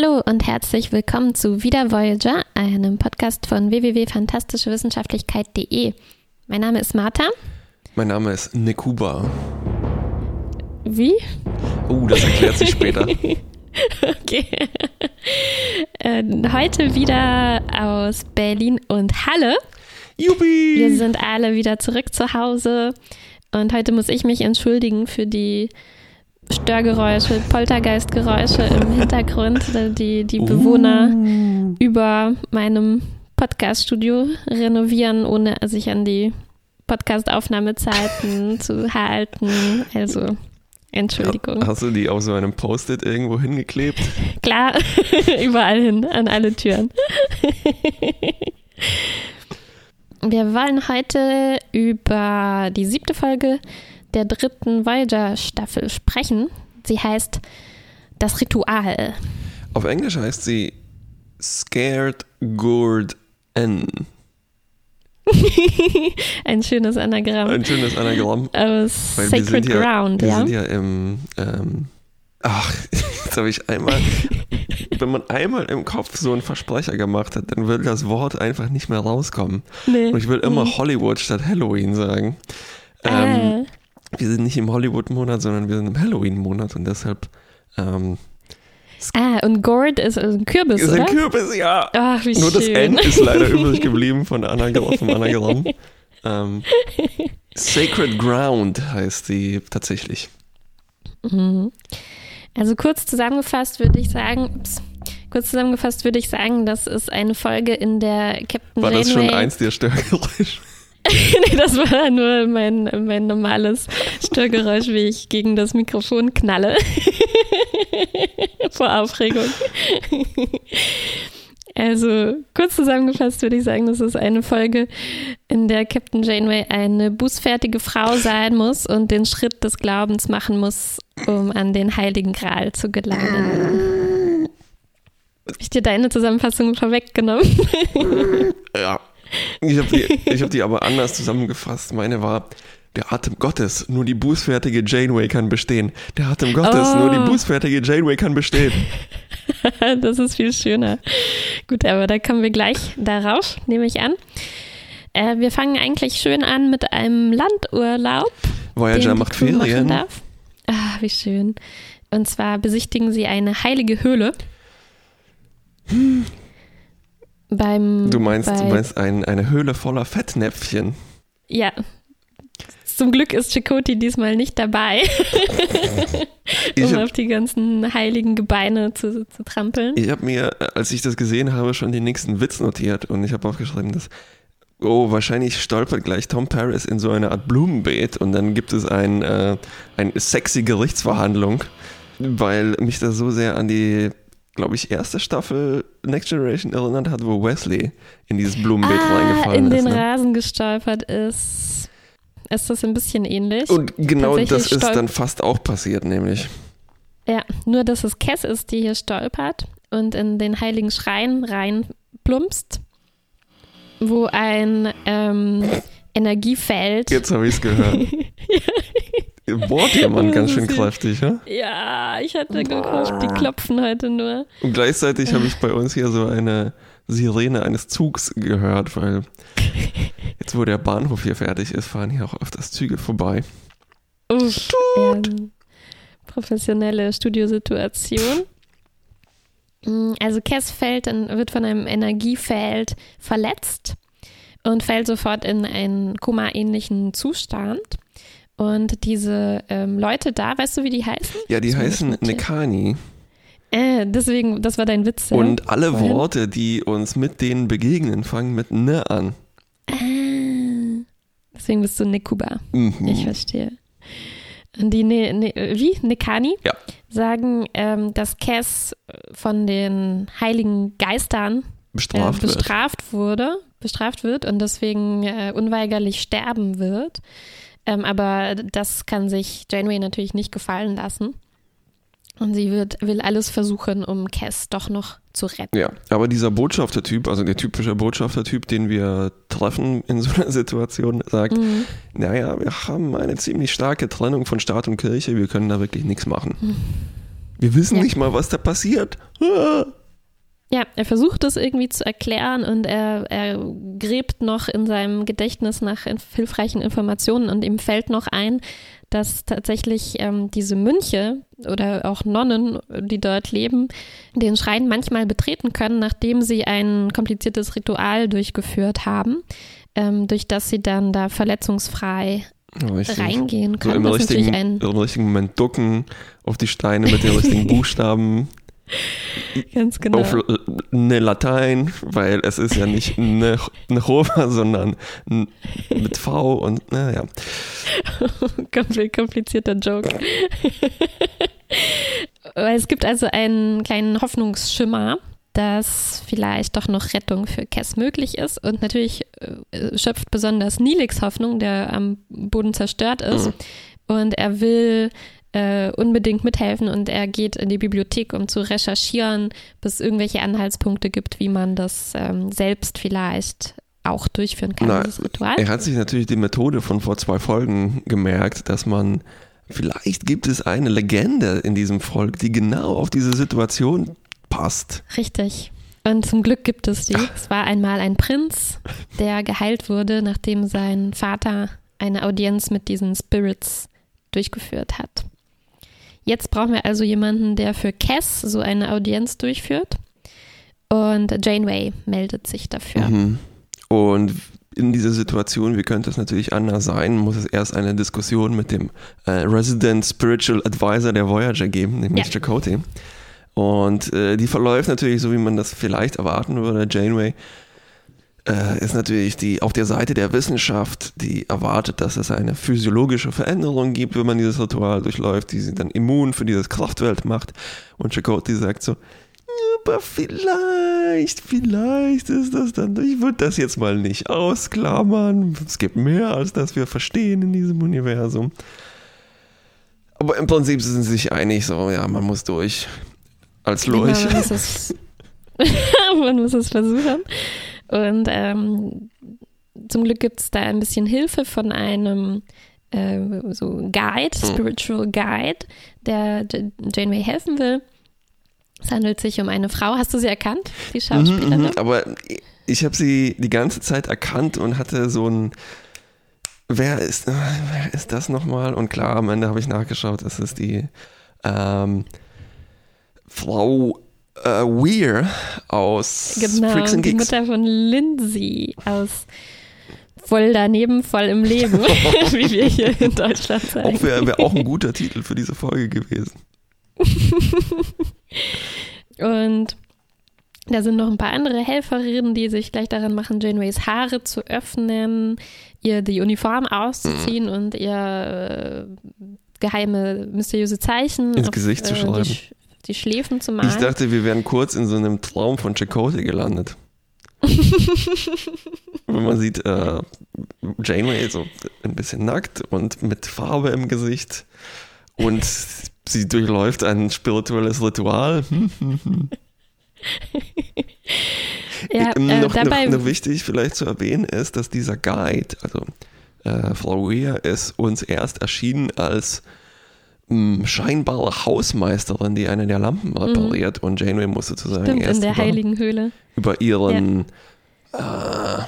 Hallo und herzlich willkommen zu Wieder Voyager, einem Podcast von www.fantastischewissenschaftlichkeit.de. Mein Name ist Martha. Mein Name ist Nekuba. Wie? Oh, das erklärt sich später. okay. Äh, heute wieder aus Berlin und Halle. Juppie! Wir sind alle wieder zurück zu Hause und heute muss ich mich entschuldigen für die Störgeräusche, Poltergeistgeräusche im Hintergrund, die die Bewohner Uh. über meinem Podcaststudio renovieren, ohne sich an die Podcastaufnahmezeiten zu halten. Also Entschuldigung. Hast du die auf so einem Post-it irgendwo hingeklebt? Klar, überall hin, an alle Türen. Wir wollen heute über die siebte Folge der dritten Voyager-Staffel sprechen. Sie heißt Das Ritual. Auf Englisch heißt sie Scared Gourd N. Ein schönes Anagramm Ein schönes Anagramm. wir Sacred sind ja, Ground, wir ja? sind ja im. Ähm, ach, jetzt habe ich einmal. wenn man einmal im Kopf so einen Versprecher gemacht hat, dann will das Wort einfach nicht mehr rauskommen. Nee. Und ich will immer Mhm. Hollywood statt Halloween sagen. Ähm, Ah, wir sind nicht im Hollywood-Monat, sondern wir sind im Halloween-Monat und deshalb ähm, ah, und Gourd ist ein Kürbis, ist oder? ein Kürbis, ja. Ach, wie Nur das schön. N ist leider übrig geblieben von Anagramm, vom Anagramm. Ähm, Sacred Ground heißt sie tatsächlich. Mhm. Also kurz zusammengefasst würde ich sagen, ups, kurz zusammengefasst würde ich sagen, das ist eine Folge, in der Captain War das Janeway. schon eins der Störgeräusche? nee, das war nur mein, mein normales Störgeräusch, wie ich gegen das Mikrofon knalle. Vor Aufregung. Also, kurz zusammengefasst würde ich sagen, das ist eine Folge, in der Captain Janeway eine bußfertige Frau sein muss und den Schritt des Glaubens machen muss, um an den Heiligen Gral zu gelangen. Habe ich dir deine Zusammenfassung vorweggenommen? Ja. Ich habe die, ich hab die aber anders zusammengefasst. Meine war, der Atem Gottes, nur die bußfertige Janeway kann bestehen. Der Atem Gottes, Oh. nur die bußfertige Janeway kann bestehen. Das ist viel schöner. Gut, aber da kommen wir gleich darauf, nehme ich an. Äh, wir fangen eigentlich schön an mit einem Landurlaub. Voyager macht Ferien. darf. Ah, wie schön. Und zwar besichtigen sie eine heilige Höhle. Beim, Du meinst, bei, du meinst ein, eine Höhle voller Fettnäpfchen. Ja. Zum Glück ist Chakoti diesmal nicht dabei, um hab- auf die ganzen heiligen Gebeine zu, zu trampeln. Ich habe mir, als ich das gesehen habe, schon den nächsten Witz notiert und ich habe aufgeschrieben, dass, oh, wahrscheinlich stolpert gleich Tom Paris in so eine Art Blumenbeet und dann gibt es ein, äh, eine sexy Gerichtsverhandlung, weil mich das so sehr an die, glaube ich, erste Staffel Next Generation erinnert hat, wo Wesley in dieses Blumenbeet ah, reingefallen in ist. den Ne? Rasen gestolpert ist. Ist das ein bisschen ähnlich? Und genau das ist dann fast auch passiert, nämlich. Ja, nur dass es Cass ist, die hier stolpert und in den heiligen Schrein reinplumpst, wo ein ähm, Energiefeld. Jetzt habe ich es gehört. Bohrt jemand ganz schön kräftig, ja? Ja, ich hatte gehofft, die klopfen heute nur. Und gleichzeitig habe ich bei uns hier so eine Sirene eines Zugs gehört, weil jetzt, wo der Bahnhof hier fertig ist, fahren hier auch öfters Züge vorbei. Uff, ähm, professionelle Studiosituation. Mm, Also Cass fällt, dann wird von einem Energiefeld verletzt und fällt sofort in einen Koma-ähnlichen Zustand. Und diese ähm, Leute da, weißt du, wie die heißen? Ja, die Das heißen. Nekani. Äh, deswegen, das war dein Witz. ja? Und alle Vorhin? Worte, die uns mit denen begegnen, fangen mit Ne an. Ah, deswegen bist du Nekuba. Mhm. Ich verstehe. Und die, ne, ne, wie? Nekani? Ja. Sagen, ähm, dass Cass von den heiligen Geistern Bestraft äh, bestraft wurde, bestraft wird und deswegen äh, unweigerlich sterben wird. Ähm, aber das kann sich Janeway natürlich nicht gefallen lassen. Und sie wird, will alles versuchen, um Cass doch noch zu retten. Ja, aber dieser Botschaftertyp, also der typische Botschaftertyp, den wir treffen in so einer Situation, sagt, Mhm. naja, wir haben eine ziemlich starke Trennung von Staat und Kirche, wir können da wirklich nichts machen. Wir wissen Ja. nicht mal, was da passiert. Ah. Ja, er versucht es irgendwie zu erklären und er, er gräbt noch in seinem Gedächtnis nach inf- hilfreichen Informationen und ihm fällt noch ein, dass tatsächlich ähm, diese Mönche oder auch Nonnen, die dort leben, den Schrein manchmal betreten können, nachdem sie ein kompliziertes Ritual durchgeführt haben, ähm, durch das sie dann da verletzungsfrei Richtig. reingehen So können. im was natürlich richtigen, ein im richtigen Moment ducken auf die Steine mit den richtigen Buchstaben ganz genau auf L- ne Latein, weil es ist ja nicht ne, ne Roma, sondern mit V und naja. Kompl- komplizierter Joke. Es gibt also einen kleinen Hoffnungsschimmer, dass vielleicht doch noch Rettung für Cass möglich ist. Und natürlich äh, schöpft besonders Nilix Hoffnung, der am Boden zerstört ist. Mhm. Und er will äh, unbedingt mithelfen und er geht in die Bibliothek, um zu recherchieren, bis es irgendwelche Anhaltspunkte gibt, wie man das ähm, selbst vielleicht auch durchführen kann, Na, dieses Ritual. Er hat sich natürlich die Methode von vor zwei Folgen gemerkt, dass man, vielleicht gibt es eine Legende in diesem Volk, die genau auf diese Situation passt. Richtig. Und zum Glück gibt es die. Es war einmal ein Prinz, der geheilt wurde, nachdem sein Vater eine Audienz mit diesen Spirits durchgeführt hat. Jetzt brauchen wir also jemanden, der für Cass so eine Audienz durchführt. Und Janeway meldet sich dafür. Mhm. Und in dieser Situation, wie könnte es natürlich anders sein, muss es erst eine Diskussion mit dem äh, Resident Spiritual Advisor der Voyager geben, nämlich Ja. Chakotay. Und äh, die verläuft natürlich so, wie man das vielleicht erwarten würde. Janeway ist natürlich die auf der Seite der Wissenschaft, die erwartet, dass es eine physiologische Veränderung gibt, wenn man dieses Ritual durchläuft, die sie dann immun für dieses Kraftfeld macht. Und Chakotay sagt so, aber vielleicht, vielleicht ist das dann, ich würde das jetzt mal nicht ausklammern. Es gibt mehr, als das wir verstehen in diesem Universum. Aber im Prinzip sind sie sich einig, so, ja, man muss durch. Als Lurch. man, muss es, man muss es versuchen. Und ähm, zum Glück gibt es da ein bisschen Hilfe von einem äh, so Guide, Hm. Spiritual Guide, der Janeway helfen will. Es handelt sich um eine Frau. Hast du sie erkannt, die Mhm, Schauspielerin? mhm, aber ich habe sie die ganze Zeit erkannt und hatte so ein. Wer ist, wer ist das nochmal? Und klar, am Ende habe ich nachgeschaut, das ist die ähm, Frau äh, Weir aus Genau, Freaks and die Geeks. Mutter von Lindsay aus Voll daneben, voll im Leben, wie wir hier in Deutschland sagen. Auch wäre wär auch ein guter Titel für diese Folge gewesen. Und da sind noch ein paar andere Helferinnen, die sich gleich daran machen, Janeways Haare zu öffnen, ihr die Uniform auszuziehen Mhm. und ihr äh, geheime, mysteriöse Zeichen Ins Gesicht zu äh, schreiben. Die, Sch- die Schläfen zu malen. Ich dachte, wir wären kurz in so einem Traum von Chakotay gelandet. Wenn man sieht, äh, Janeway so ein bisschen nackt und mit Farbe im Gesicht und sie durchläuft ein spirituelles Ritual. ja, äh, noch, dabei, noch, noch wichtig vielleicht zu erwähnen ist, dass dieser Guide, also äh, Frau Weir, ist uns erst erschienen als scheinbare Hausmeisterin, die eine der Lampen repariert und Janeway muss sozusagen Mhm. stimmt, erst in der über, heiligen Höhle. über ihren äh,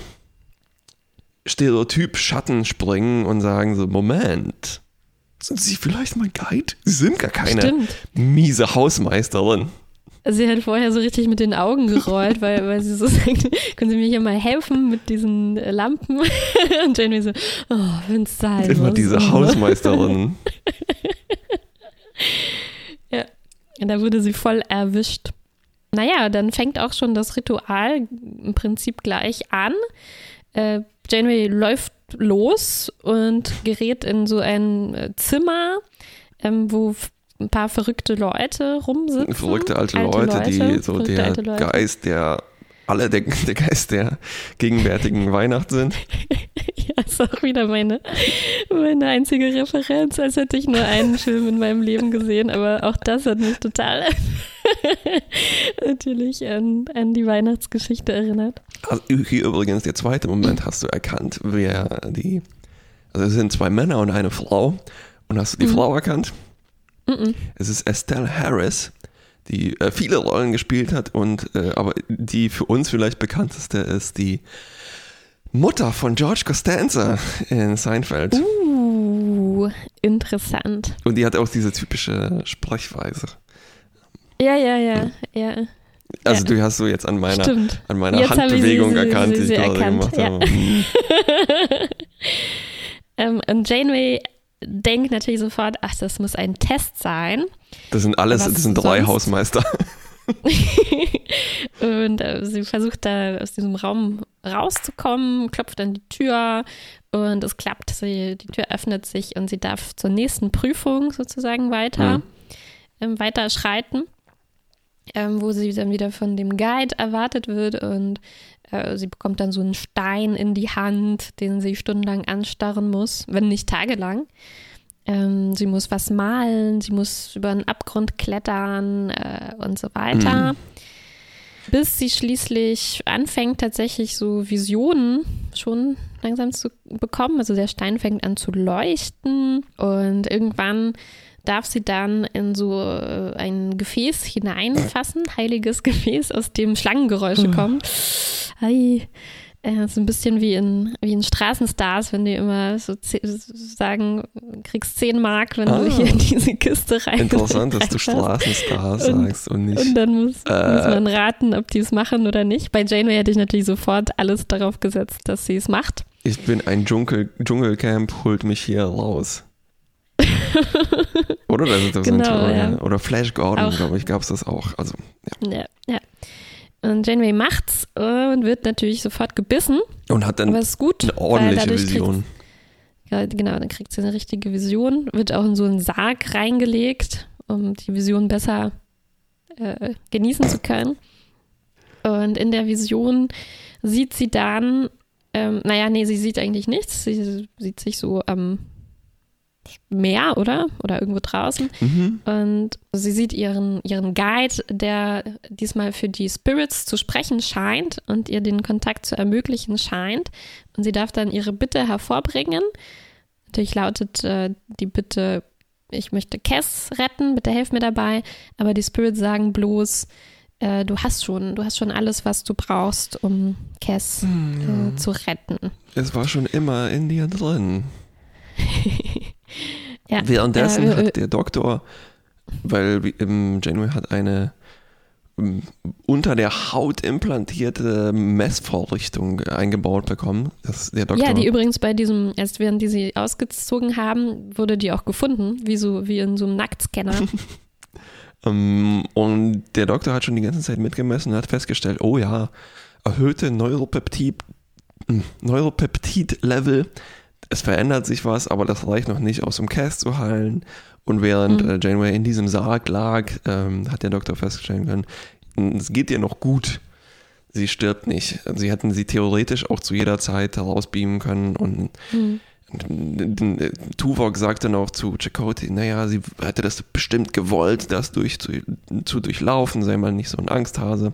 Stereotyp Schatten springen und sagen so, Moment, sind Sie vielleicht mein Guide? Sie sind gar keine Stimmt. miese Hausmeisterin. Sie hat vorher so richtig mit den Augen gerollt, weil, weil sie so sagt, können Sie mir hier mal helfen mit diesen äh, Lampen? Und Janeway so, oh, wenn es sein Immer muss. diese oh. Hausmeisterin. Und da wurde sie voll erwischt. Naja, dann fängt auch schon das Ritual im Prinzip gleich an. Äh, Janeway läuft los und gerät in so ein äh, Zimmer, ähm, wo ein paar verrückte Leute rumsitzen. Verrückte alte, Leute, die so der alte Leute. Geist der, alle der, der Geist der gegenwärtigen Weihnacht sind. Ja, ist auch wieder meine, meine einzige Referenz, als hätte ich nur einen Film in meinem Leben gesehen, aber auch das hat mich total natürlich an, an die Weihnachtsgeschichte erinnert. Also hier übrigens der zweite Moment hast du erkannt, wer die, also es sind zwei Männer und eine Frau. Und hast du die Mhm. Frau erkannt? Mhm. Es ist Estelle Harris, die äh, viele Rollen gespielt hat und äh, aber die für uns vielleicht bekannteste ist die Mutter von George Costanza in Seinfeld. Uh, interessant. Und die hat auch diese typische Sprechweise. Ja, ja, ja, ja. Also Ja. du hast so jetzt an meiner, Stimmt. an meiner Jetzt ich sie- Handbewegung sie- erkannt, sie- die ich gerade erkannt, gemacht ja. habe. Hm. Ähm, und Janeway denkt natürlich sofort, ach, das muss ein Test sein. Das sind alles, das sind drei sonst? Hausmeister. Und äh, sie versucht da aus diesem Raum rauszukommen, klopft an die Tür und es klappt. Sie, die Tür öffnet sich und sie darf zur nächsten Prüfung sozusagen weiter, Mhm. ähm, weiter schreiten, ähm, wo sie dann wieder von dem Guide erwartet wird und äh, sie bekommt dann so einen Stein in die Hand, den sie stundenlang anstarren muss, wenn nicht tagelang. Ähm, sie muss was malen, sie muss über einen Abgrund klettern äh, und so weiter. Mhm. Bis sie schließlich anfängt, tatsächlich so Visionen schon langsam zu bekommen. Also der Stein fängt an zu leuchten und irgendwann darf sie dann in so äh, ein Gefäß hineinfassen, heiliges Gefäß, aus dem Schlangengeräusche kommen. Ei. Äh, so ein bisschen wie in, wie in Straßenstars, wenn die immer so sagen, kriegst 10 Mark, wenn Ah. du hier in diese Kiste rein Interessant, dass du. Straßenstars Und- sagst und nicht. Und dann muss, Äh. muss man raten, ob die es machen oder nicht. Bei Janeway hätte ich natürlich sofort alles darauf gesetzt, dass sie es macht. Ich bin ein Dschungel, Dschungelcamp, holt mich hier raus. Oder? Das ist das Genau, ja. Oder Flash Gordon, glaube ich, gab es das auch. Also, Ja, ja. Und Janeway macht's und wird natürlich sofort gebissen. und hat dann Aber ist gut. eine ordentliche Vision. Ja, genau, dann kriegt sie eine richtige Vision, wird auch in so einen Sarg reingelegt, um die Vision besser äh, genießen zu können. Und in der Vision sieht sie dann, ähm, naja, nee, sie sieht eigentlich nichts. Sie sieht sich so am Meer, oder? Oder irgendwo draußen. Mhm. Und sie sieht ihren, ihren Guide, der diesmal für die Spirits zu sprechen scheint und ihr den Kontakt zu ermöglichen scheint. Und sie darf dann ihre Bitte hervorbringen. Natürlich lautet äh, die Bitte, ich möchte Cass retten, bitte helf mir dabei. Aber die Spirits sagen bloß, äh, du hast schon, du hast schon alles, was du brauchst, um Cass Hm, äh, zu retten. Es war schon immer in dir drin. Ja, Währenddessen äh, hat der Doktor, weil ähm, Janeway hat eine ähm, unter der Haut implantierte Messvorrichtung eingebaut bekommen. Das, der Doktor, Ja, die übrigens bei diesem, erst während die sie ausgezogen haben, wurde die auch gefunden, wie so wie in so einem Nacktscanner. ähm, und der Doktor hat schon die ganze Zeit mitgemessen und hat festgestellt, oh ja, erhöhte Neuropeptid, Neuropeptid-Level. Es verändert sich was, aber das reicht noch nicht, aus dem Cast zu heilen. Und während Mhm. äh, Janeway in diesem Sarg lag, ähm, hat der Doktor feststellen können, "Hm, es geht ihr noch gut. Sie stirbt nicht. Sie hätten sie theoretisch auch zu jeder Zeit herausbeamen können und Hm. Tuvok sagt dann auch zu Chakotay, naja, sie hätte das bestimmt gewollt, das durch, zu, zu durchlaufen, sei mal nicht so ein Angsthase.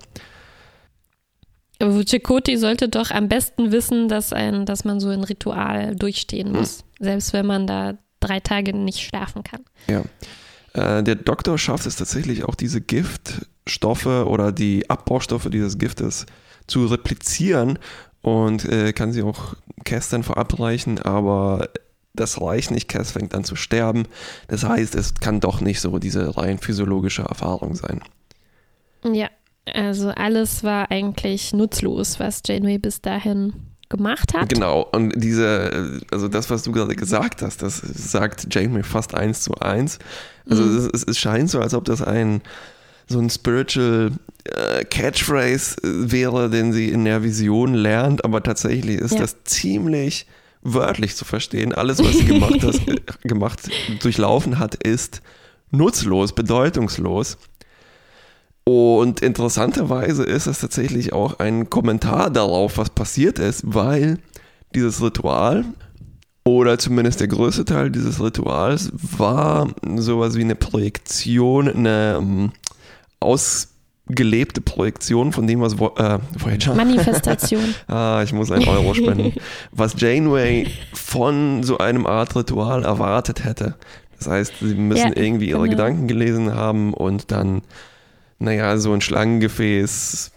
Chakoti sollte doch am besten wissen, dass, ein, dass man so ein Ritual durchstehen muss, selbst wenn man da drei Tage nicht schlafen kann. Ja. Äh, der Doktor schafft es tatsächlich auch, diese Giftstoffe oder die Abbaustoffe dieses Giftes zu replizieren und äh, kann sie auch Cass dann verabreichen, aber das reicht nicht. Cass fängt an zu sterben. Das heißt, es kann doch nicht so diese rein physiologische Erfahrung sein. Ja, also alles war eigentlich nutzlos, was Janeway bis dahin gemacht hat. Genau, und diese, also das, was du gerade gesagt hast, das sagt Janeway fast eins zu eins. Also Mhm. es, es, scheint so, als ob das ein so ein spiritual äh, Catchphrase äh, wäre, den sie in der Vision lernt, aber tatsächlich ist Ja. das ziemlich wörtlich zu verstehen. Alles, was sie gemacht, hat, äh, gemacht durchlaufen hat, ist nutzlos, bedeutungslos. Und interessanterweise ist es tatsächlich auch ein Kommentar darauf, was passiert ist, weil dieses Ritual oder zumindest der größte Teil dieses Rituals war sowas wie eine Projektion, eine ähm, ausgelebte Projektion von dem, was äh, Voyager, Manifestation. ah, ich muss einen Euro spenden, was Janeway von so einem Art Ritual erwartet hätte. Das heißt, sie müssen Ja, irgendwie ihre genau. Gedanken gelesen haben und dann, naja, so ein Schlangengefäß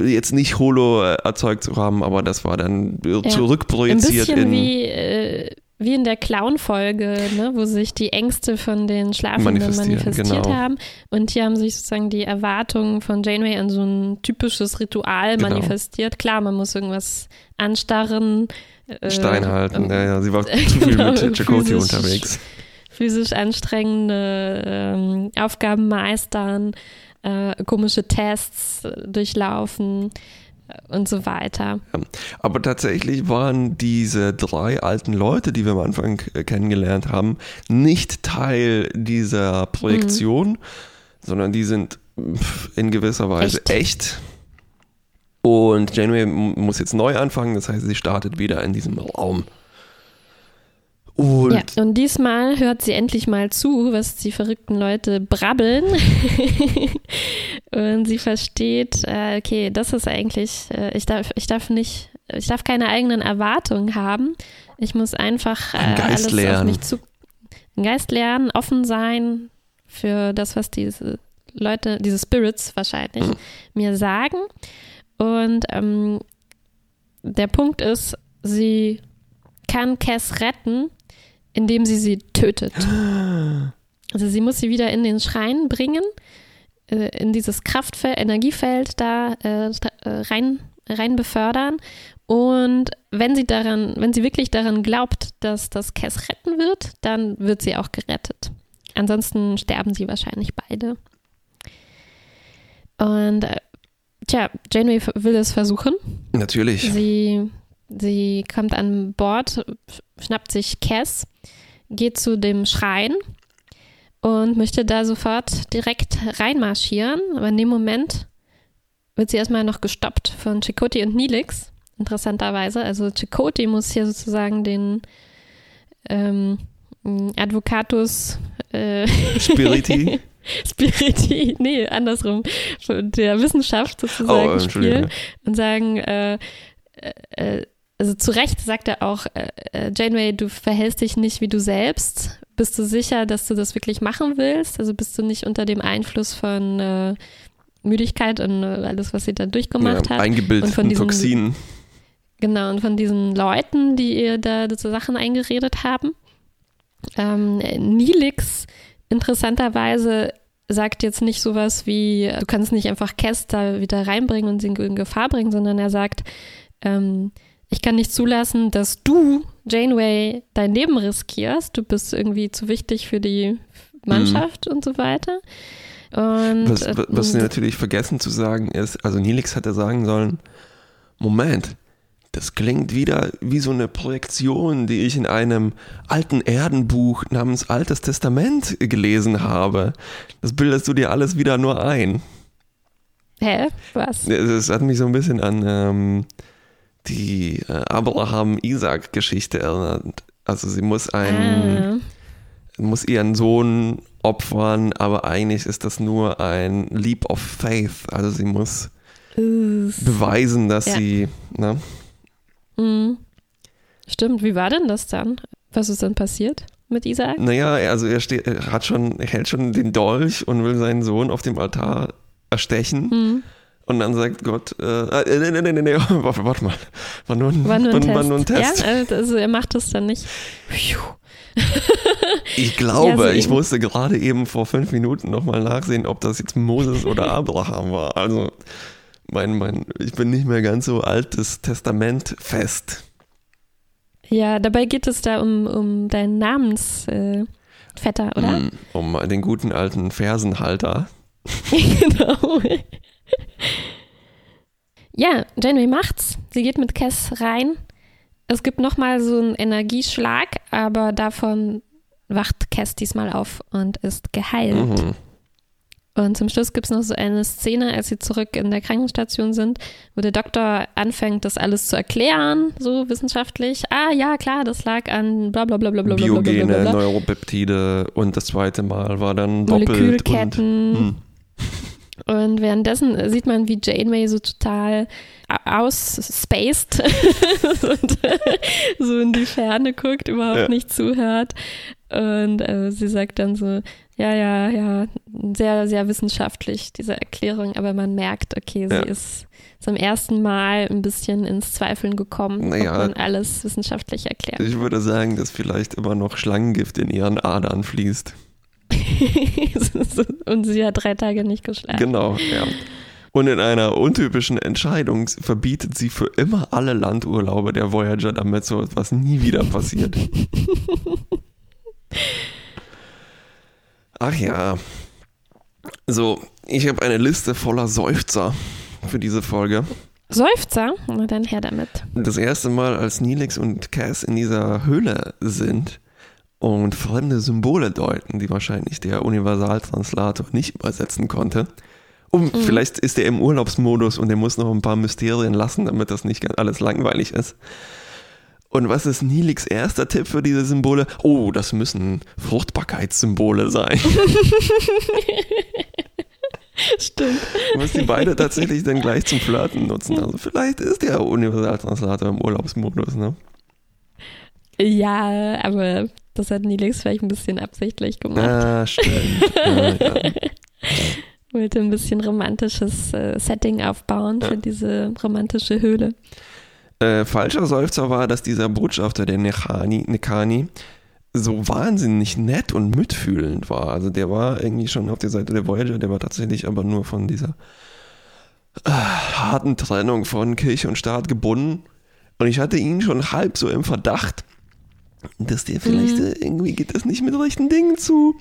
jetzt nicht holo äh, erzeugt zu haben, aber das war dann Ein zurückprojiziert bisschen in wie, äh, wie in der Clown-Folge, ne, wo sich die Ängste von den Schlafenden manifestiert genau. haben. Und hier haben sich sozusagen die Erwartungen von Janeway an so ein typisches Ritual Genau. manifestiert. Klar, man muss irgendwas anstarren. äh, Stein halten. ähm, Ja, ja, sie war zu viel genau, mit Chakoti physisch- unterwegs. Physisch anstrengende ähm, Aufgaben meistern, äh, komische Tests durchlaufen äh, und so weiter. Aber tatsächlich waren diese drei alten Leute, die wir am Anfang äh, kennengelernt haben, nicht Teil dieser Projektion, sondern die sind in gewisser Weise Echt? echt. Und Janeway muss jetzt neu anfangen, das heißt, sie startet wieder in diesem Raum. Und Ja, und diesmal hört sie endlich mal zu, was die verrückten Leute brabbeln. und sie versteht, äh, okay, das ist eigentlich, äh, ich darf, ich darf nicht, ich darf keine eigenen Erwartungen haben. Ich muss einfach äh, alles auf lernen. mich zu, Geist lernen, offen sein für das, was diese Leute, diese Spirits wahrscheinlich Mhm. mir sagen. Und ähm, der Punkt ist, sie kann Cass retten, indem sie sie tötet. Also sie muss sie wieder in den Schrein bringen, äh, in dieses Kraftfeld, Energiefeld da äh, äh, rein, rein befördern. Und wenn sie daran, wenn sie wirklich daran glaubt, dass das Cass retten wird, dann wird sie auch gerettet. Ansonsten sterben sie wahrscheinlich beide. Und äh, tja, Janeway will es versuchen. natürlich. Sie, sie kommt an Bord, schnappt sich Cass, geht zu dem Schrein und möchte da sofort direkt reinmarschieren. Aber in dem Moment wird sie erstmal noch gestoppt von Chakotay und Nilix, interessanterweise. Also Chakotay muss hier sozusagen den ähm, Advocatus äh, Spiriti. Spiriti, nee, andersrum, der Wissenschaft sozusagen Oh, spielen und sagen, äh, äh, also zu Recht sagt er auch, äh, äh, Janeway, du verhältst dich nicht wie du selbst. Bist du sicher, dass du das wirklich machen willst? Also bist du nicht unter dem Einfluss von äh, Müdigkeit und äh, alles, was sie da durchgemacht ja, hat? und eingebildeten von diesen- Toxinen. Genau, und von diesen Leuten, die ihr da so Sachen eingeredet haben. Ähm, Nilix, interessanterweise, sagt jetzt nicht sowas wie, du kannst nicht einfach da wieder reinbringen und sie in Gefahr bringen, sondern er sagt, ähm, ich kann nicht zulassen, dass du, Janeway, dein Leben riskierst. Du bist irgendwie zu wichtig für die Mannschaft und so weiter. Und, Was, was, was sie äh, natürlich vergessen zu sagen ist, also Nilix hätte sagen sollen, Moment, das klingt wieder wie so eine Projektion, die ich in einem alten Erdenbuch namens Altes Testament gelesen habe. Das bildest du dir alles wieder nur ein. hä? Was? Es hat mich so ein bisschen an ähm, die äh, Abraham-Isaac-Geschichte erinnert. Also sie muss einen, Ah. muss ihren Sohn opfern, aber eigentlich ist das nur ein Leap of Faith. Also sie muss Uh. beweisen, dass Ja. sie, ne? Mhm. Stimmt, wie war denn das dann? Was ist dann passiert mit Isaac? Naja, also er, steht, er hat schon, er hält schon den Dolch und will seinen Sohn auf dem Altar erstechen. Mhm. Und dann sagt Gott, äh, äh, nee, nee, nee, nee, nee, warte, warte mal. War nur ein, War nur ein, war Test. nur ein Test. Ja, also er macht das dann nicht. Ich glaube, Ja, so ich eben. musste gerade eben vor fünf Minuten nochmal nachsehen, ob das jetzt Moses oder Abraham war. Also, mein, mein, ich bin nicht mehr ganz so altes Testament fest. Ja, dabei geht es da um, um deinen Namensvetter, äh, oder? Mm, Um den guten alten Fersenhalter. genau. ja, Janeway macht's. Sie geht mit Cass rein. Es gibt nochmal so einen Energieschlag, aber davon wacht Cass diesmal auf und ist geheilt. Mhm. Und zum Schluss gibt es noch so eine Szene, als sie zurück in der Krankenstation sind, wo der Doktor anfängt, das alles zu erklären, so wissenschaftlich. Ah ja, klar, das lag an bla bla bla bla bla. Biogene, bla, bla, bla. Neuropeptide und das zweite Mal war dann doppelt. Molekülketten. Hm. Und währenddessen sieht man, wie Janeway so total ausspaced und so in die Ferne guckt, überhaupt ja. nicht zuhört. Und äh, sie sagt dann so, ja, ja, ja, sehr, sehr wissenschaftlich, diese Erklärung, aber man merkt, okay, sie ja. ist zum ersten Mal ein bisschen ins Zweifeln gekommen, naja, ob man alles wissenschaftlich erklärt. Ich würde sagen, dass vielleicht immer noch Schlangengift in ihren Adern fließt. und sie hat drei Tage nicht geschlafen. Genau, ja. Und in einer untypischen Entscheidung verbietet sie für immer alle Landurlaube der Voyager, damit so etwas nie wieder passiert. Ach ja. So, ich habe eine Liste voller Seufzer für diese Folge. Seufzer? Na dann her damit. Das erste Mal, als Nilix und Cass in dieser Höhle sind und fremde Symbole deuten, die wahrscheinlich der Universaltranslator nicht übersetzen konnte. Und mhm. vielleicht ist er im Urlaubsmodus und er muss noch ein paar Mysterien lassen, damit das nicht alles langweilig ist. Und was ist Nilix erster Tipp für diese Symbole? Oh, das müssen Fruchtbarkeitssymbole sein. Stimmt. Du musst die beide tatsächlich dann gleich zum Flirten nutzen. Also vielleicht ist der Universaltranslator im Urlaubsmodus, ne? Ja, aber das hat Nilix vielleicht ein bisschen absichtlich gemacht. Ah, stimmt. ja, ja. Wollte ein bisschen romantisches äh, Setting aufbauen ja. für diese romantische Höhle. Äh, falscher Seufzer war, dass dieser Botschafter, der Nekani, Nekani, so wahnsinnig nett und mitfühlend war. Also der war irgendwie schon auf der Seite der Voyager, der war tatsächlich aber nur von dieser äh, harten Trennung von Kirche und Staat gebunden. Und ich hatte ihn schon halb so im Verdacht, dass der vielleicht mhm. irgendwie geht das nicht mit rechten Dingen zu.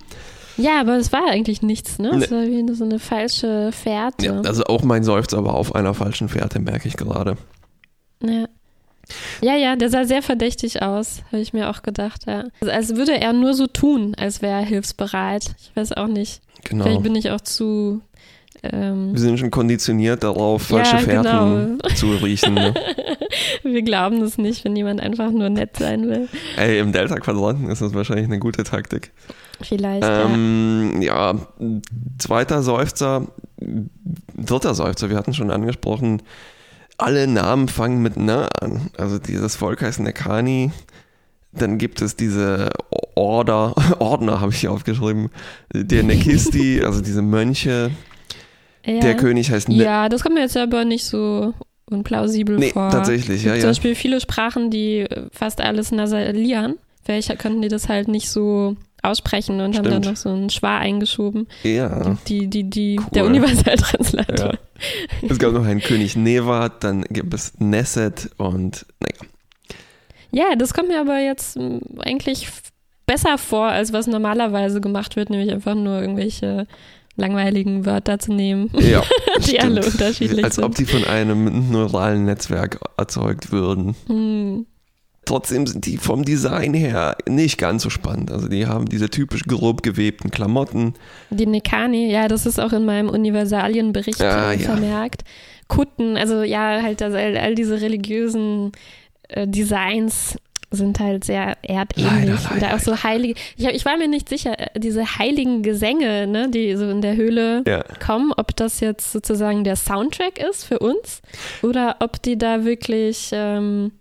Ja, aber es war eigentlich nichts, ne? Es ne. war wie so eine falsche Fährte. Ja, also auch mein Seufzer war auf einer falschen Fährte, merke ich gerade. Ja. Ja, ja, der sah sehr verdächtig aus, habe ich mir auch gedacht, ja. Also, als würde er nur so tun, als wäre er hilfsbereit. Ich weiß auch nicht. Genau. Vielleicht bin ich auch zu. Ähm, Wir sind schon konditioniert darauf, falsche ja, Fährten genau. zu riechen. Ne? Wir glauben das nicht, wenn jemand einfach nur nett sein will. Ey, im Delta-Quadranten ist das wahrscheinlich eine gute Taktik. Vielleicht. Ähm, ja. ja, zweiter Seufzer, dritter Seufzer, wir hatten schon angesprochen, alle Namen fangen mit Na an. Also dieses Volk heißt Nekani. Dann gibt es diese Order, Ordner habe ich hier aufgeschrieben, der Nekisti, also diese Mönche. Ja. Der König heißt ne Ja, das kommt mir jetzt aber nicht so unplausibel nee, vor. tatsächlich, ja, ja. Zum Beispiel viele Sprachen, die fast alles nasalieren. Vielleicht könnten die das halt nicht so aussprechen und Stimmt. haben dann noch so einen Schwa eingeschoben. Ja. Die, die, die, cool. Der Universaltranslator. Ja. Es gab noch einen König Nevat, dann gibt es Nesset und naja. Ja, das kommt mir aber jetzt hm, eigentlich besser vor, als was normalerweise gemacht wird, nämlich einfach nur irgendwelche langweiligen Wörter zu nehmen, ja, die stimmt. alle unterschiedlich Als sind. Als ob die von einem neuralen Netzwerk erzeugt würden. Hm. Trotzdem sind die vom Design her nicht ganz so spannend. Also die haben diese typisch grob gewebten Klamotten. Die Nekani, ja, das ist auch in meinem Universalienbericht ah, ja. vermerkt. Kutten, also ja, halt all, all diese religiösen äh, Designs sind halt sehr erdähnlich. Leider, leider, auch so heilige. Ich, ich, war mir nicht sicher, äh, diese heiligen Gesänge, ne, die so in der Höhle ja. kommen, ob das jetzt sozusagen der Soundtrack ist für uns oder ob die da wirklich ähm,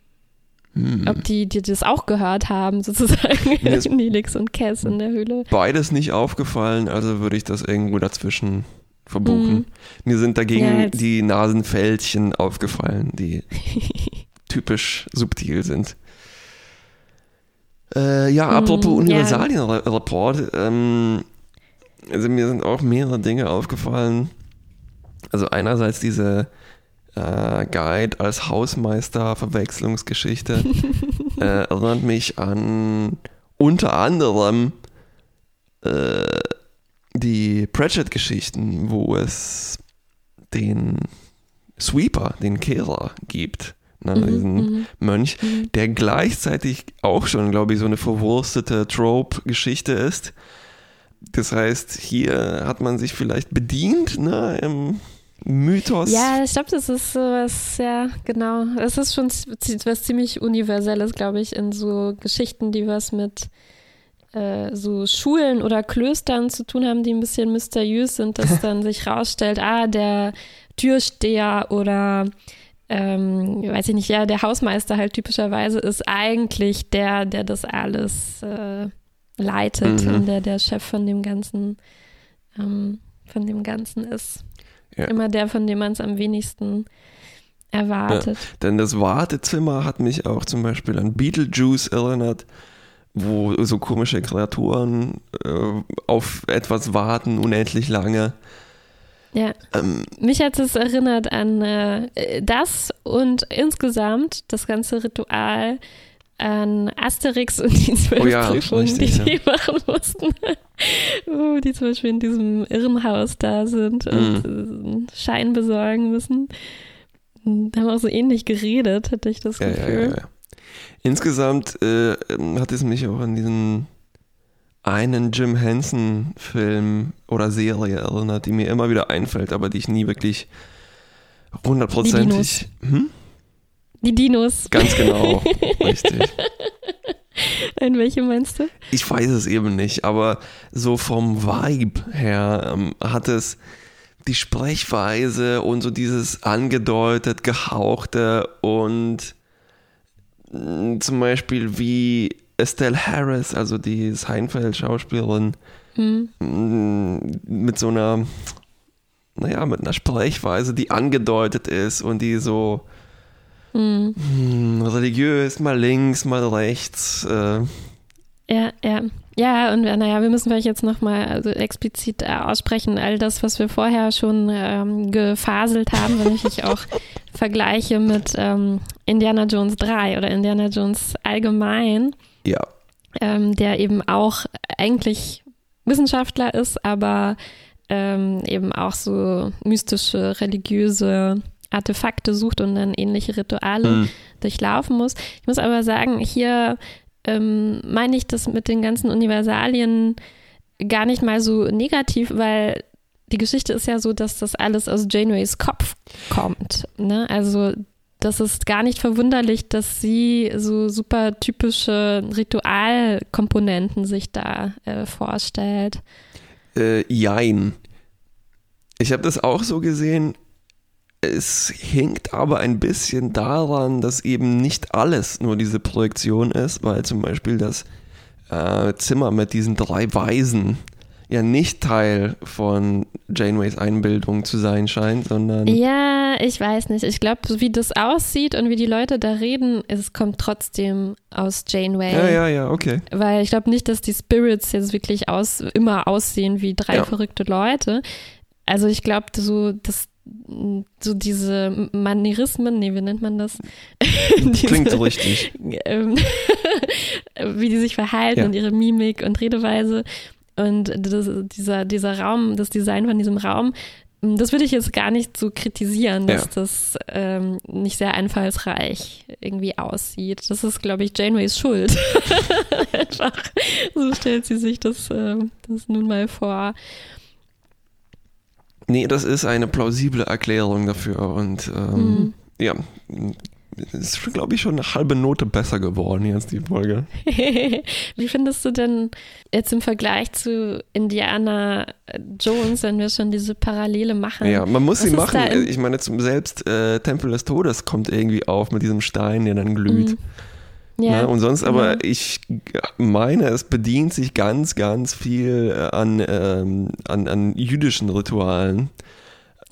hm. Ob die, die das auch gehört haben, sozusagen, Nilix und Cass in der Höhle. Beides nicht aufgefallen, also würde ich das irgendwo dazwischen verbuchen. Hm. Mir sind dagegen ja, die Nasenfältchen aufgefallen, die typisch subtil sind. Äh, ja, hm, apropos Universalien-Report, ähm, also mir sind auch mehrere Dinge aufgefallen. Also einerseits diese äh, Guide als Hausmeister, Verwechslungsgeschichte, äh, erinnert mich an unter anderem äh, die Pratchett-Geschichten, wo es den Sweeper, den Kehrer gibt. Ne, mhm, diesen mhm. Mönch, mhm. der gleichzeitig auch schon, glaube ich, so eine verwurstete Trope-Geschichte ist. Das heißt, hier hat man sich vielleicht bedient ne, im Mythos. Ja, ich glaube, das ist sowas, ja, genau. Das ist schon was ziemlich Universelles, glaube ich, in so Geschichten, die was mit äh, so Schulen oder Klöstern zu tun haben, die ein bisschen mysteriös sind, dass dann sich rausstellt, ah, der Türsteher oder ähm, weiß ich nicht, ja, der Hausmeister halt typischerweise ist eigentlich der, der das alles äh, leitet mhm. und der der Chef von dem ganzen, ähm, von dem Ganzen ist. Ja. Immer der, von dem man es am wenigsten erwartet. Ja, denn das Wartezimmer hat mich auch zum Beispiel an Beetlejuice erinnert, wo so komische Kreaturen äh, auf etwas warten, unendlich lange. Ja. Ähm, Mich hat es erinnert an äh, das und insgesamt das ganze Ritual an Asterix und die zwölf oh ja, Prüfungen, richtig, die ja. die machen mussten. oh, die zum Beispiel in diesem Irrenhaus da sind und mhm. Schein besorgen müssen. Da haben auch so ähnlich geredet, hatte ich das Gefühl. Ja, Insgesamt äh, hat es mich auch an diesen einen Jim Henson-Film oder Serie erinnert, die mir immer wieder einfällt, aber die ich nie wirklich hundertprozentig. Die, hm? die Dinos. Ganz genau, richtig. In welche meinst du? Ich weiß es eben nicht, aber so vom Vibe her ähm, hat es die Sprechweise und so dieses angedeutet, gehauchte und mm, zum Beispiel wie Estelle Harris, also die Seinfeld-Schauspielerin, mhm. mit so einer, naja, mit einer Sprechweise, die angedeutet ist und die so mhm. religiös, mal links, mal rechts. Äh. Ja, ja. Ja, und naja, wir müssen vielleicht jetzt nochmal also explizit äh, aussprechen, all das, was wir vorher schon ähm, gefaselt haben, wenn ich mich auch vergleiche mit ähm, Indiana Jones 3 oder Indiana Jones allgemein ja. Ähm, der eben auch eigentlich Wissenschaftler ist, aber ähm, eben auch so mystische, religiöse Artefakte sucht und dann ähnliche Rituale mhm. durchlaufen muss. Ich muss aber sagen, hier ähm, meine ich das mit den ganzen Universalien gar nicht mal so negativ, weil die Geschichte ist ja so, dass das alles aus Janeways Kopf kommt. Ne? Also das ist gar nicht verwunderlich, dass sie so super typische Ritualkomponenten sich da äh, vorstellt. Äh, jein. Ich habe das auch so gesehen. Es hinkt aber ein bisschen daran, dass eben nicht alles nur diese Projektion ist, weil zum Beispiel das äh, Zimmer mit diesen drei Weisen ja nicht Teil von Janeways Einbildung zu sein scheint, sondern. Ja, ich weiß nicht. Ich glaube, wie das aussieht und wie die Leute da reden, es kommt trotzdem aus Janeway. Ja, ja, ja, okay. Weil ich glaube nicht, dass die Spirits jetzt wirklich aus, immer aussehen wie drei ja. verrückte Leute. Also ich glaube, so, das so diese Manierismen, nee, wie nennt man das? diese, Klingt so richtig. Ähm, wie die sich verhalten ja. und ihre Mimik und Redeweise und das, dieser, dieser Raum, das Design von diesem Raum, das würde ich jetzt gar nicht so kritisieren, dass ja. das ähm, nicht sehr einfallsreich irgendwie aussieht. Das ist, glaube ich, Janeways Schuld. Einfach so stellt sie sich das, äh, das nun mal vor. Nee, das ist eine plausible Erklärung dafür und ähm, mhm. ja, ist, glaube ich, schon eine halbe Note besser geworden jetzt, die Folge. Wie findest du denn jetzt im Vergleich zu Indiana Jones, wenn wir schon diese Parallele machen? Ja, man muss sie machen. Ich meine, zum selbst äh, Tempel des Todes kommt irgendwie auf mit diesem Stein, der dann glüht. Mhm. Ja, ne? und sonst aber, ja. ich meine, es bedient sich ganz, ganz viel äh, an, ähm, an, an jüdischen Ritualen.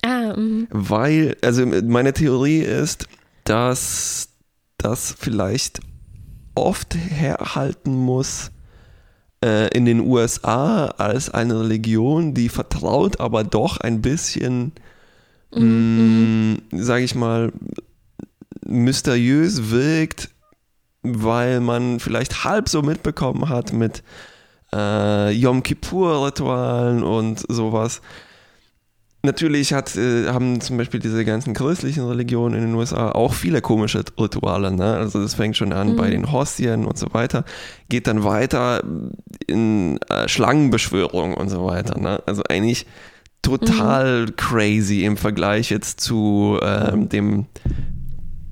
Ah, mh. Weil, also meine Theorie ist, dass das vielleicht oft herhalten muss äh, in den USA als eine Religion, die vertraut, aber doch ein bisschen, mhm. sage ich mal, mysteriös wirkt, weil man vielleicht halb so mitbekommen hat mit äh, Yom Kippur-Ritualen und sowas. Natürlich hat, äh, haben zum Beispiel diese ganzen christlichen Religionen in den USA auch viele komische Rituale. Ne? Also das fängt schon an mhm. bei den Hostien und so weiter, geht dann weiter in äh, Schlangenbeschwörung und so weiter. Ne? Also eigentlich total mhm. crazy im Vergleich jetzt zu ähm, dem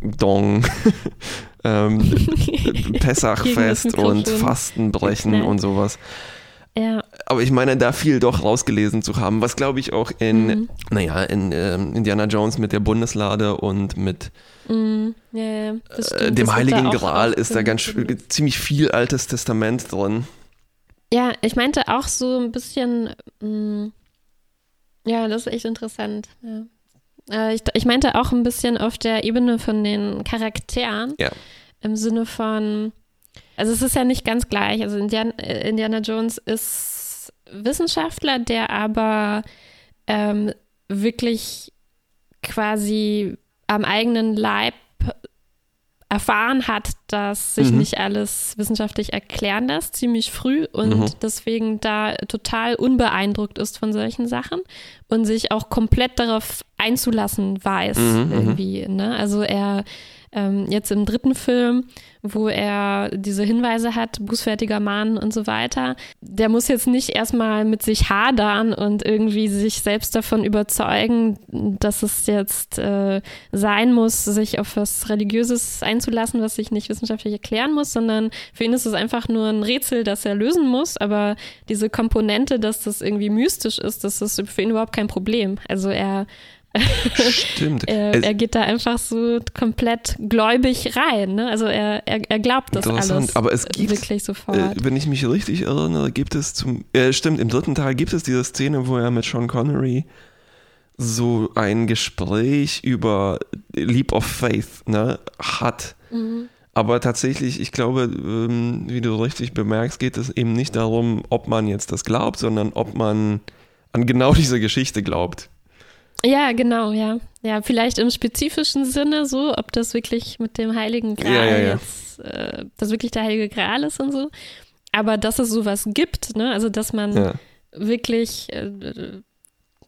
Dong ähm, Pessachfest und Fastenbrechen ja. und sowas. Ja. Aber ich meine, da viel doch rausgelesen zu haben, was glaube ich auch in, mhm. naja, in ähm, Indiana Jones mit der Bundeslade und mit mhm. ja. Äh, dem Heiligen Gral ist da ganz ziemlich viel Altes Testament drin. Ja, ich meinte auch so ein bisschen, mh, mm, ja, das ist echt interessant. Ja. Äh, ich, ich meinte auch ein bisschen auf der Ebene von den Charakteren. Ja. Im Sinne von, also es ist ja nicht ganz gleich. Also Indiana, äh, Indiana Jones ist Wissenschaftler, der aber ähm, wirklich quasi am eigenen Leib erfahren hat, dass sich mhm. nicht alles wissenschaftlich erklären lässt, ziemlich früh und mhm. deswegen da total unbeeindruckt ist von solchen Sachen und sich auch komplett darauf einzulassen weiß mhm. mhm. irgendwie. Ne? Also er ähm, jetzt im dritten Film, wo er diese Hinweise hat, bußfertiger Mann und so weiter, der muss jetzt nicht erstmal mit sich hadern und irgendwie sich selbst davon überzeugen, dass es jetzt äh, sein muss, sich auf was Religiöses einzulassen, was sich nicht wissenschaftlich erklären muss, sondern für ihn ist es einfach nur ein Rätsel, das er lösen muss. Aber diese Komponente, dass das irgendwie mystisch ist, das ist für ihn überhaupt kein Problem. Also er Stimmt. er, er, geht da einfach so komplett gläubig rein. Ne? Also er, er, er glaubt das alles. Aber es gibt, wirklich sofort. Äh, wenn ich mich richtig erinnere, gibt es zum, äh, stimmt, im dritten Teil gibt es diese Szene, wo er mit Sean Connery so ein Gespräch über Leap of Faith ne, hat. Mhm. Aber tatsächlich, ich glaube, ähm, wie du richtig bemerkst, geht es eben nicht darum, ob man jetzt das glaubt, sondern ob man an genau diese Geschichte glaubt. Ja, genau, ja. Ja, vielleicht im spezifischen Sinne so, ob das wirklich mit dem Heiligen Gral ja, ja, ja. jetzt, äh, das wirklich der Heilige Gral ist und so. Aber dass es sowas gibt, ne, also dass man wirklich, äh,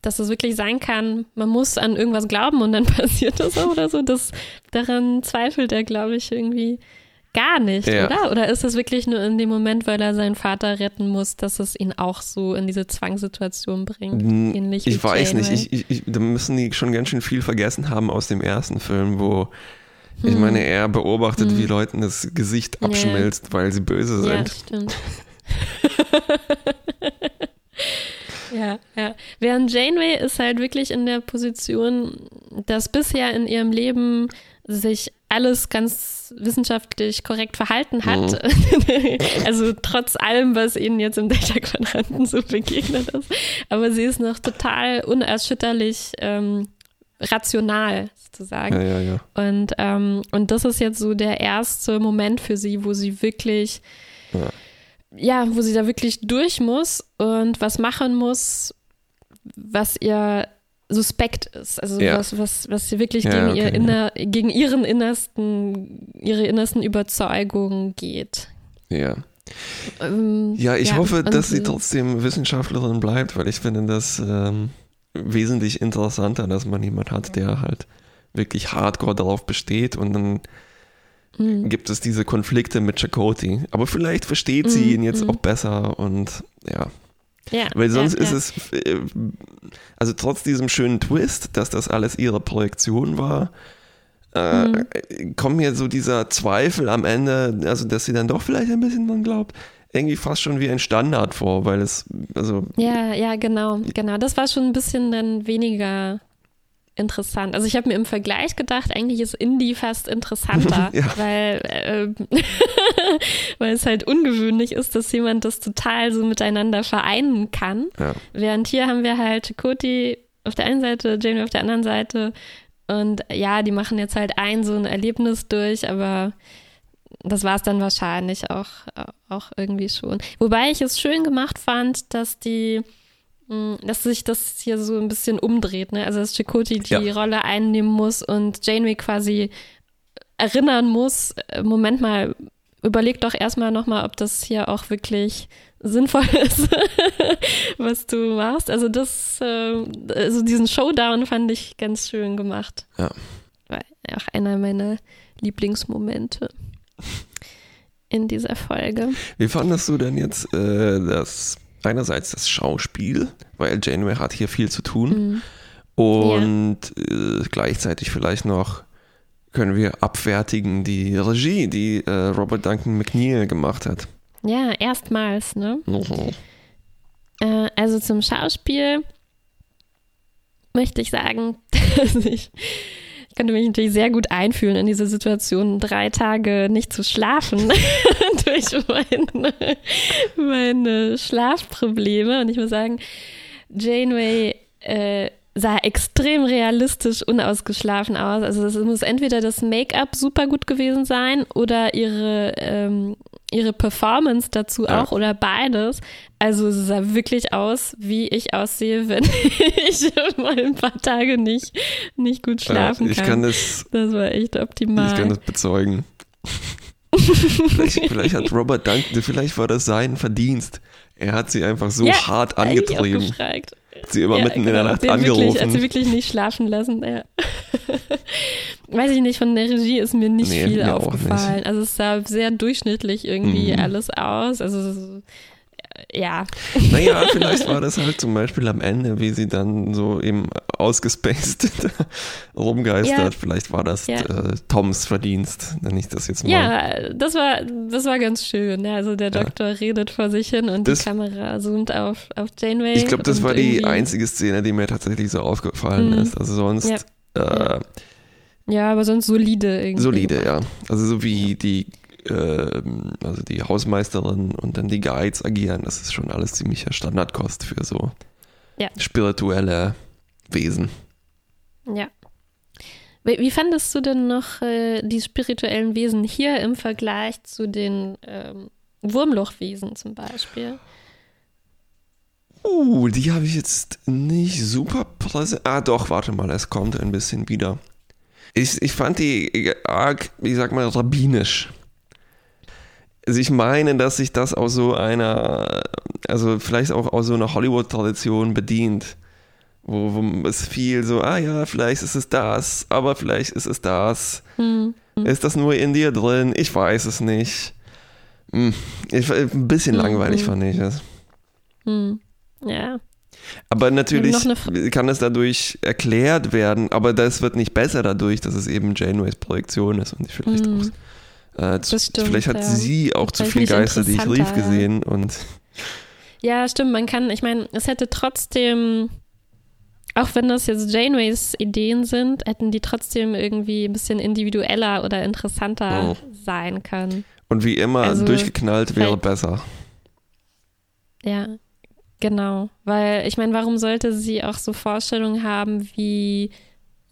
dass es wirklich sein kann, man muss an irgendwas glauben und dann passiert das auch oder so, das, daran zweifelt er, glaube ich, irgendwie gar nicht, ja. oder? Oder ist das wirklich nur in dem Moment, weil er seinen Vater retten muss, dass es ihn auch so in diese Zwangssituation bringt? Ähnlich ich weiß Janeway. nicht. Ich, ich, da müssen die schon ganz schön viel vergessen haben aus dem ersten Film, wo hm. ich meine, er beobachtet, hm. wie Leuten das Gesicht abschmilzt, ja. weil sie böse sind. Ja, stimmt. Ja, ja. Während Janeway ist halt wirklich in der Position, dass bisher in ihrem Leben sich alles ganz wissenschaftlich korrekt verhalten hat. Mhm. also trotz allem, was ihnen jetzt im Delta-Quadranten so begegnet ist. Aber sie ist noch total unerschütterlich ähm, rational, sozusagen. Ja, ja, ja. Und, ähm, und das ist jetzt so der erste Moment für sie, wo sie wirklich, ja. ja, wo sie da wirklich durch muss und was machen muss, was ihr suspekt ist. Also ja. was, was, was sie wirklich ja, gegen, okay, ihr inner, gegen ihren innersten, ihre innersten Überzeugungen geht. Ja. Ähm, ja, ich hoffe, dass sie trotzdem Wissenschaftlerin bleibt, weil ich finde das ähm, wesentlich interessanter, dass man jemand hat, der halt wirklich hardcore darauf besteht und dann mhm. gibt es diese Konflikte mit Chakoti. Aber vielleicht versteht sie mhm. ihn jetzt mhm. auch besser und ja, ja, Weil sonst ja, ist es, äh, also trotz diesem schönen Twist, dass das alles ihre Projektion war, äh, mhm. kommt mir so dieser Zweifel am Ende, also dass sie dann doch vielleicht ein bisschen dran glaubt, irgendwie fast schon wie ein Standard vor, weil es, also. Ja, ja, genau, genau. Das war schon ein bisschen dann weniger interessant. Also ich habe mir im Vergleich gedacht, eigentlich ist Indie fast interessanter, ja. weil, äh, weil es halt ungewöhnlich ist, dass jemand das total so miteinander vereinen kann. Ja. Während hier haben wir halt Cody auf der einen Seite, Jamie auf der anderen Seite. Und ja, die machen jetzt halt ein so ein Erlebnis durch, aber das war es dann wahrscheinlich auch, auch irgendwie schon. Wobei ich es schön gemacht fand, dass die Mm, dass sich das hier so ein bisschen umdreht, ne? Also dass Chakoti die ja. Rolle einnehmen muss und Janeway quasi erinnern muss, äh, Moment mal, überleg doch erstmal nochmal, ob das hier auch wirklich sinnvoll ist, was du machst. Also das, äh, also diesen Showdown fand ich ganz schön gemacht. Ja. War auch einer meiner Lieblingsmomente in dieser Folge. Wie fandest du denn jetzt äh, das einerseits das Schauspiel, weil Janeway hat hier viel zu tun. Mhm. Und ja. äh, gleichzeitig vielleicht noch können wir abfertigen die Regie, die äh, Robert Duncan McNeil gemacht hat. Ja, erstmals, ne? Mhm. Äh, also zum Schauspiel möchte ich sagen, dass ich, ich konnte mich natürlich sehr gut einfühlen in diese Situation, drei Tage nicht zu schlafen durch meine, meine Schlafprobleme. Und ich muss sagen, Janeway äh, sah extrem realistisch unausgeschlafen aus. Also es muss entweder das Make-up super gut gewesen sein oder ihre, ähm, ihre Performance dazu Ja. auch oder beides. Also es sah wirklich aus, wie ich aussehe, wenn ich mal ein paar Tage nicht, nicht gut schlafen Ja, ich kann. kann das, das war echt optimal. ich kann das bezeugen. vielleicht, vielleicht hat Robert Duncan, vielleicht war das sein Verdienst. Er hat sie einfach so Ja, hart Hab ich auch angetrieben. Sie immer mitten in der genau. Nacht Den Wirklich, angerufen. wirklich nicht schlafen lassen. Ja. Weiß ich nicht, von der Regie ist mir nicht Nee, viel mir aufgefallen. Also es sah sehr durchschnittlich irgendwie Mhm. alles aus. Also so, ja. Naja, vielleicht war das halt zum Beispiel am Ende, wie sie dann so eben ausgespaced rumgeistert. Ja. Vielleicht war das Ja. äh, Toms Verdienst, nenne ich das jetzt mal. Ja, das war, das war ganz schön. Ja, also der Ja. Doktor redet vor sich hin und Das- die Kamera zoomt auf, auf Janeway. Ich glaube, das war die einzige Szene, die mir tatsächlich so aufgefallen Mhm. ist. Also sonst Ja. Äh, Ja, aber sonst solide irgendwie. solide, ja. Also so wie die, ähm, also die Hausmeisterin und dann die Guides agieren, das ist schon alles ziemlicher Standardkost für so Ja. spirituelle Wesen. Ja. Wie, wie fandest du denn noch äh, die spirituellen Wesen hier im Vergleich zu den ähm, Wurmlochwesen zum Beispiel? Uh, die habe ich jetzt nicht super präsent. Ah, doch, warte mal, es kommt ein bisschen wieder. Ich, ich fand die arg, ich sag mal, rabbinisch. Also ich meine, dass sich das aus so einer, also vielleicht auch aus so einer Hollywood-Tradition bedient. Wo, wo es viel so, ah ja, vielleicht ist es das, aber vielleicht ist es das. Hm. Ist das nur in dir drin? Ich weiß es nicht. Hm, Ich, ein bisschen Mhm. langweilig fand ich es. Hm. Ja. Aber natürlich kann es dadurch erklärt werden, aber das wird nicht besser dadurch, dass es eben Janeways Projektion ist und vielleicht Hm. auch, äh, zu, Das stimmt, vielleicht hat ja. sie auch zu viel Geister, die ich rief gesehen und Ja, stimmt. Man kann, ich meine, es hätte trotzdem, auch wenn das jetzt Janeways Ideen sind, hätten die trotzdem irgendwie ein bisschen individueller oder interessanter Oh. sein können. und wie immer Also, durchgeknallt wäre besser. Ja, genau. Weil ich meine, warum sollte sie auch so Vorstellungen haben, wie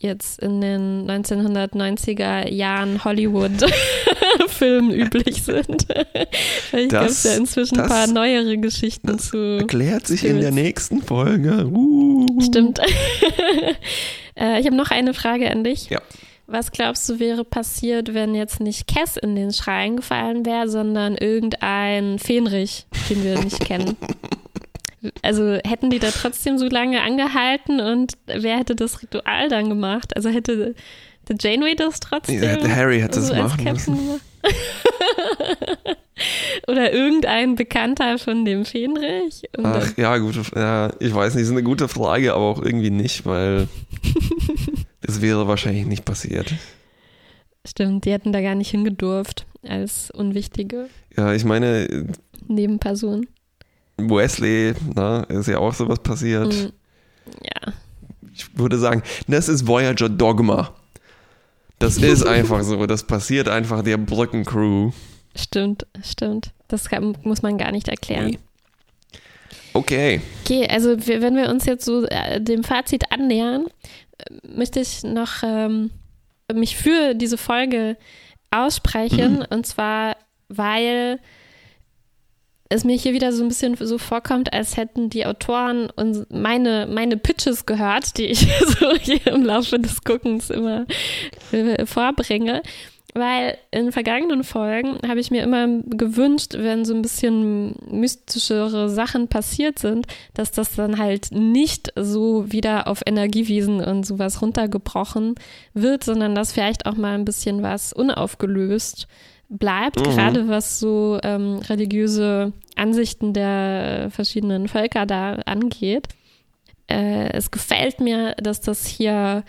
jetzt in den 1990er Jahren Hollywood-Filmen üblich sind? Vielleicht gab es ja inzwischen ein paar neuere Geschichten das zu. Erklärt sich in der nächsten Folge. Uh. Stimmt. äh, ich habe noch eine Frage an dich. Ja. Was glaubst du, wäre passiert, wenn jetzt nicht Cass in den Schrein gefallen wäre, sondern irgendein Fähnrich, den wir nicht kennen? Also hätten die da trotzdem so lange angehalten und wer hätte das Ritual dann gemacht? Also hätte der Janeway das trotzdem? Ja, der Harry hätte es so machen müssen. gemacht? Oder irgendein Bekannter von dem dann- Ach ja, gute, ja, ich weiß nicht, ist eine gute Frage, aber auch irgendwie nicht, weil das wäre wahrscheinlich nicht passiert. Stimmt, die hätten da gar nicht hingedurft als unwichtige Ja, ich meine, Nebenperson. Wesley, na, ist ja auch sowas passiert. Mm, Ja, Ich würde sagen, das ist Voyager Dogma. Das ist einfach so. Das passiert einfach der Brückencrew. stimmt, stimmt. Das kann, muss man gar nicht erklären. Nee. Okay. Okay, also wenn wir uns jetzt so äh, dem Fazit annähern, äh, möchte ich noch ähm, mich für diese Folge aussprechen. Mhm. Und zwar, weil es mir hier wieder so ein bisschen so vorkommt, als hätten die Autoren uns meine, meine Pitches gehört, die ich so hier im Laufe des Guckens immer äh, vorbringe. Weil in vergangenen Folgen habe ich mir immer gewünscht, wenn so ein bisschen mystischere Sachen passiert sind, dass das dann halt nicht so wieder auf Energiewiesen und sowas runtergebrochen wird, sondern dass vielleicht auch mal ein bisschen was unaufgelöst bleibt, Mhm. gerade was so ähm, religiöse Ansichten der verschiedenen Völker da angeht. Äh, es gefällt mir, dass das hier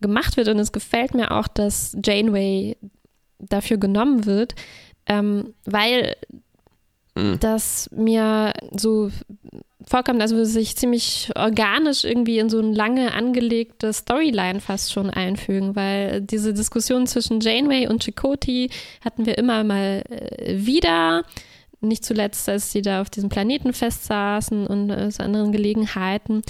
gemacht wird und es gefällt mir auch, dass Janeway dafür genommen wird, ähm, weil Mhm. das mir so vorkommt, also sich ziemlich organisch irgendwie in so eine lange angelegte Storyline fast schon einfügen, weil diese Diskussion zwischen Janeway und Chakotay hatten wir immer mal äh, wieder. Nicht zuletzt, als sie da auf diesem Planeten festsaßen und äh, zu anderen Gelegenheiten.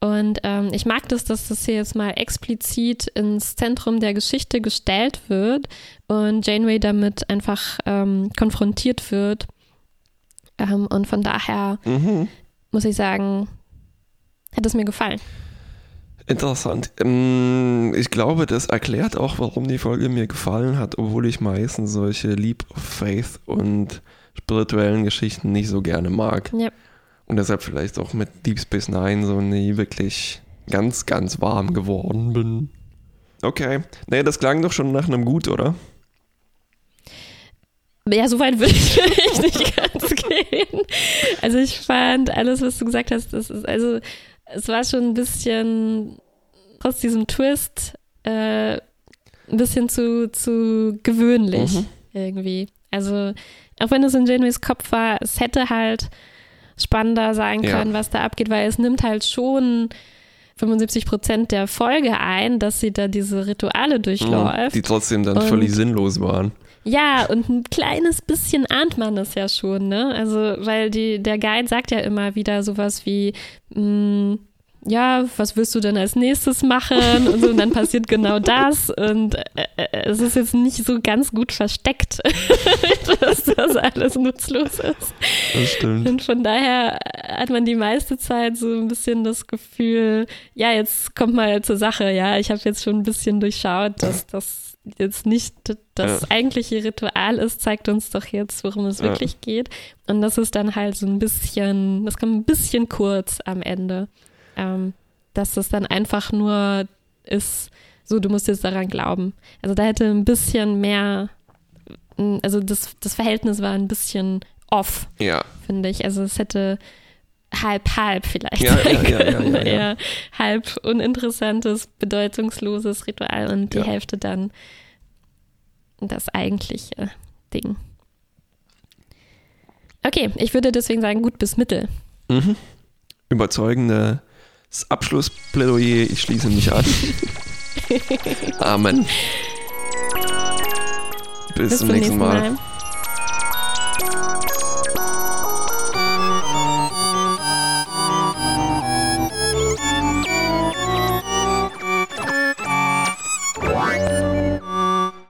Und ähm, ich mag das, dass das hier jetzt mal explizit ins Zentrum der Geschichte gestellt wird und Janeway damit einfach ähm, konfrontiert wird. Ähm, und von daher Mhm. Muss ich sagen, hat es mir gefallen. Interessant. Ähm, Ich glaube, das erklärt auch, warum die Folge mir gefallen hat, obwohl ich meistens solche Leap of Faith und spirituellen Geschichten nicht so gerne mag. Ja. Und deshalb vielleicht auch mit Deep Space Nine so nie wirklich ganz, ganz warm geworden bin. Okay. Nee, das klang doch schon nach einem Gut, oder? Ja, so weit würde ich nicht ganz gehen. Also ich fand alles, was du gesagt hast, das ist, also es war schon ein bisschen trotz diesem Twist äh, ein bisschen zu, zu gewöhnlich Mhm. irgendwie. Also auch wenn es in Janeways Kopf war, es hätte halt spannender sein Ja. können, was da abgeht, weil es nimmt halt schon 75 Prozent der Folge ein, dass sie da diese Rituale durchläuft. Die trotzdem dann völlig sinnlos waren. Ja, und ein kleines bisschen ahnt man es ja schon, ne? Also, weil die, der Guide sagt ja immer wieder sowas wie, mh, ja, was wirst du denn als nächstes machen? Und so, und dann passiert genau das. Und äh, äh, es ist jetzt nicht so ganz gut versteckt, dass das alles nutzlos ist. Das stimmt. Und von daher hat man die meiste Zeit so ein bisschen das Gefühl, ja, jetzt kommt mal zur Sache, ja, ich habe jetzt schon ein bisschen durchschaut, dass das jetzt nicht das Ja. eigentliche Ritual ist, zeigt uns doch jetzt, worum es Ja. wirklich geht. Und das ist dann halt so ein bisschen, das kommt ein bisschen kurz am Ende, ähm, dass das dann einfach nur ist, so, du musst jetzt daran glauben. Also da hätte ein bisschen mehr, also das, das Verhältnis war ein bisschen off Ja. finde ich. Also es hätte halb halb vielleicht Ja, ja, ja. Eher halb uninteressantes, bedeutungsloses Ritual und die. Hälfte dann das eigentliche Ding. Okay, ich würde deswegen sagen, gut bis mittel. Mhm. Überzeugendes Abschlussplädoyer. Ich schließe mich an. Amen. Bis, zum nächsten Mal. Mal.